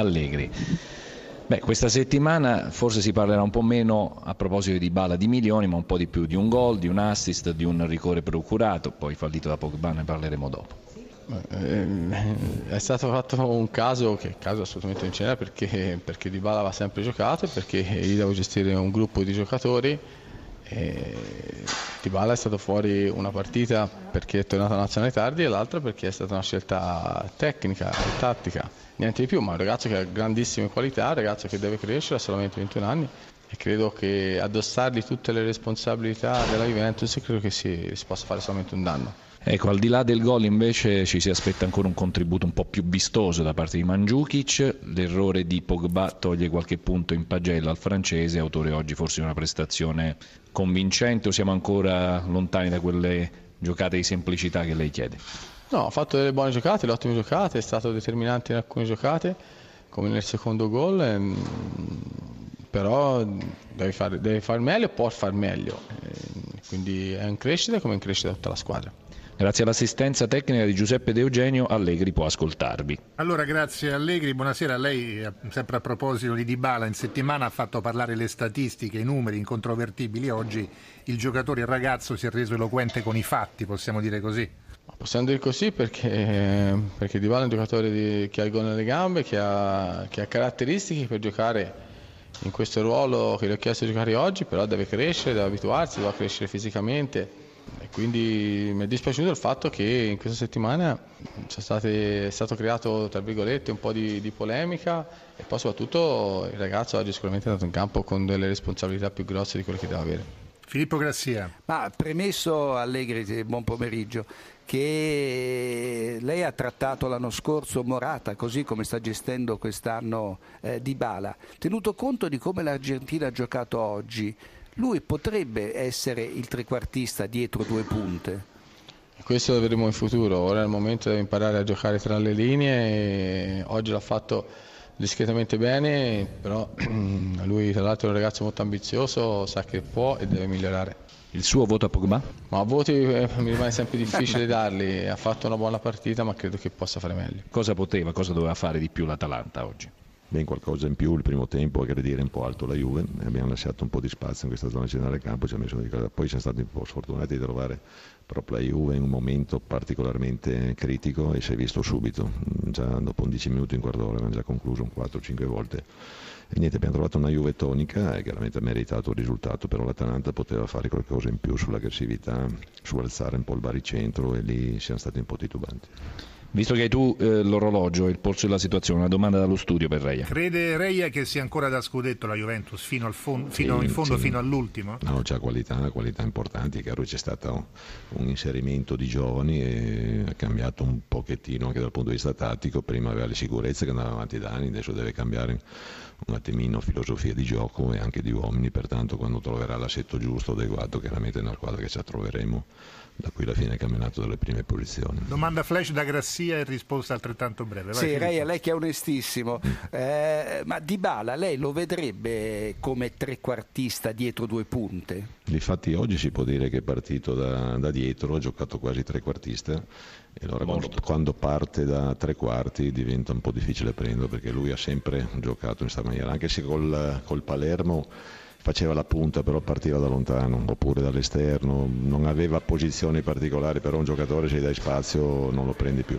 Allegri. Beh, questa settimana forse si parlerà un po' meno a proposito di Bala di milioni, ma un po' di più di un gol, di un assist, di un rigore procurato, poi fallito da Pogba ne parleremo dopo. Eh, è stato fatto un caso che caso assolutamente non c'era perché, perché Di Bala va sempre giocato e perché io devo gestire un gruppo di giocatori e Di Bala è stato fuori una partita perché è tornato a nazionale tardi e l'altra perché è stata una scelta tecnica e tattica niente di più, ma è un ragazzo che ha grandissime qualità, un ragazzo che deve crescere, ha solamente 21 anni e credo che addossargli tutte le responsabilità della Juventus credo che si, si possa fare solamente un danno. Ecco, al di là del gol invece ci si aspetta ancora un contributo un po' più vistoso da parte di Mandzukic, l'errore di Pogba toglie qualche punto in pagella al francese, autore oggi forse di una prestazione convincente o siamo ancora lontani da quelle giocate di semplicità che lei chiede? No, ha fatto delle buone giocate, delle ottime giocate, è stato determinante in alcune giocate, come nel secondo gol, ehm, però deve fare, deve fare meglio può far meglio. Ehm, quindi è in crescita come in crescita tutta la squadra. Grazie all'assistenza tecnica di Giuseppe De Eugenio, Allegri può ascoltarvi. Allora, grazie Allegri, buonasera. Lei, eh, sempre a proposito di Dybala, in settimana ha fatto parlare le statistiche, i numeri incontrovertibili. Oggi il giocatore, il ragazzo, si è reso eloquente con i fatti, possiamo dire così. Possiamo dire così perché, perché Dybala è un giocatore di, che ha il gol nelle gambe, che ha, che ha caratteristiche per giocare in questo ruolo che gli ho chiesto di giocare oggi, però deve crescere, deve abituarsi, deve crescere fisicamente. Quindi mi è dispiaciuto il fatto che in questa settimana state, è stato creato tra virgolette un po' di, di, polemica e poi soprattutto il ragazzo oggi sicuramente è andato in campo con deve responsabilità più grosse di quelle che deve avere. Filippo Grassia. Ma premesso Allegri, buon pomeriggio, che lei ha trattato l'anno scorso Morata, così come sta gestendo quest'anno eh, Di Bala. Tenuto conto di come l'Argentina ha giocato oggi, lui potrebbe essere il trequartista dietro due punte? Questo lo vedremo in futuro, ora è il momento di imparare a giocare tra le linee, oggi l'ha fatto discretamente bene, però lui tra l'altro è un ragazzo molto ambizioso, sa che può e deve migliorare. Il suo voto a Pogba? Ma voti eh, mi rimane sempre difficile darli, ha fatto una buona partita ma credo che possa fare meglio. Cosa poteva, cosa doveva fare di più l'Atalanta oggi? Ben qualcosa in più il primo tempo, aggredire un po' alto la Juve, abbiamo lasciato un po' di spazio in questa zona centrale del campo, poi siamo stati un po' sfortunati di trovare proprio la Juve in un momento particolarmente critico e si è visto subito, già dopo 11 minuti in quarto d'ora abbiamo già concluso un 4-5 volte e niente, abbiamo trovato una Juve tonica e chiaramente ha meritato il risultato, però l'Atalanta poteva fare qualcosa in più sull'aggressività, su alzare un po' il baricentro e lì siamo stati un po' titubanti. Visto che hai tu eh, l'orologio e il polso della situazione, una domanda dallo studio per Reia. Crede Reia che sia ancora da scudetto la Juventus fino, al fon- fino sì, in fondo, sì. fino all'ultimo? No, c'ha qualità, qualità importanti, è chiaro c'è stato un inserimento di giovani e ha cambiato un pochettino anche dal punto di vista tattico, prima aveva le sicurezze che andavano avanti da anni, adesso deve cambiare un attimino filosofia di gioco e anche di uomini, pertanto quando troverà l'assetto giusto, adeguato, chiaramente è una squadra che ci troveremo da qui alla fine del campionato delle prime posizioni. Domanda flash da Grassia e risposta altrettanto breve. Vai, sì, lei, lei che è onestissimo, eh, ma Di Bala lei lo vedrebbe come trequartista dietro due punte? Difatti oggi si può dire che è partito da, da dietro, ha giocato quasi trequartista e allora quando, quando, parte da tre quarti diventa un po' difficile prenderlo perché lui ha sempre giocato in questa maniera, anche se col, col Palermo faceva la punta però partiva da lontano oppure dall'esterno, non aveva posizioni particolari, però un giocatore se gli dai spazio non lo prendi più.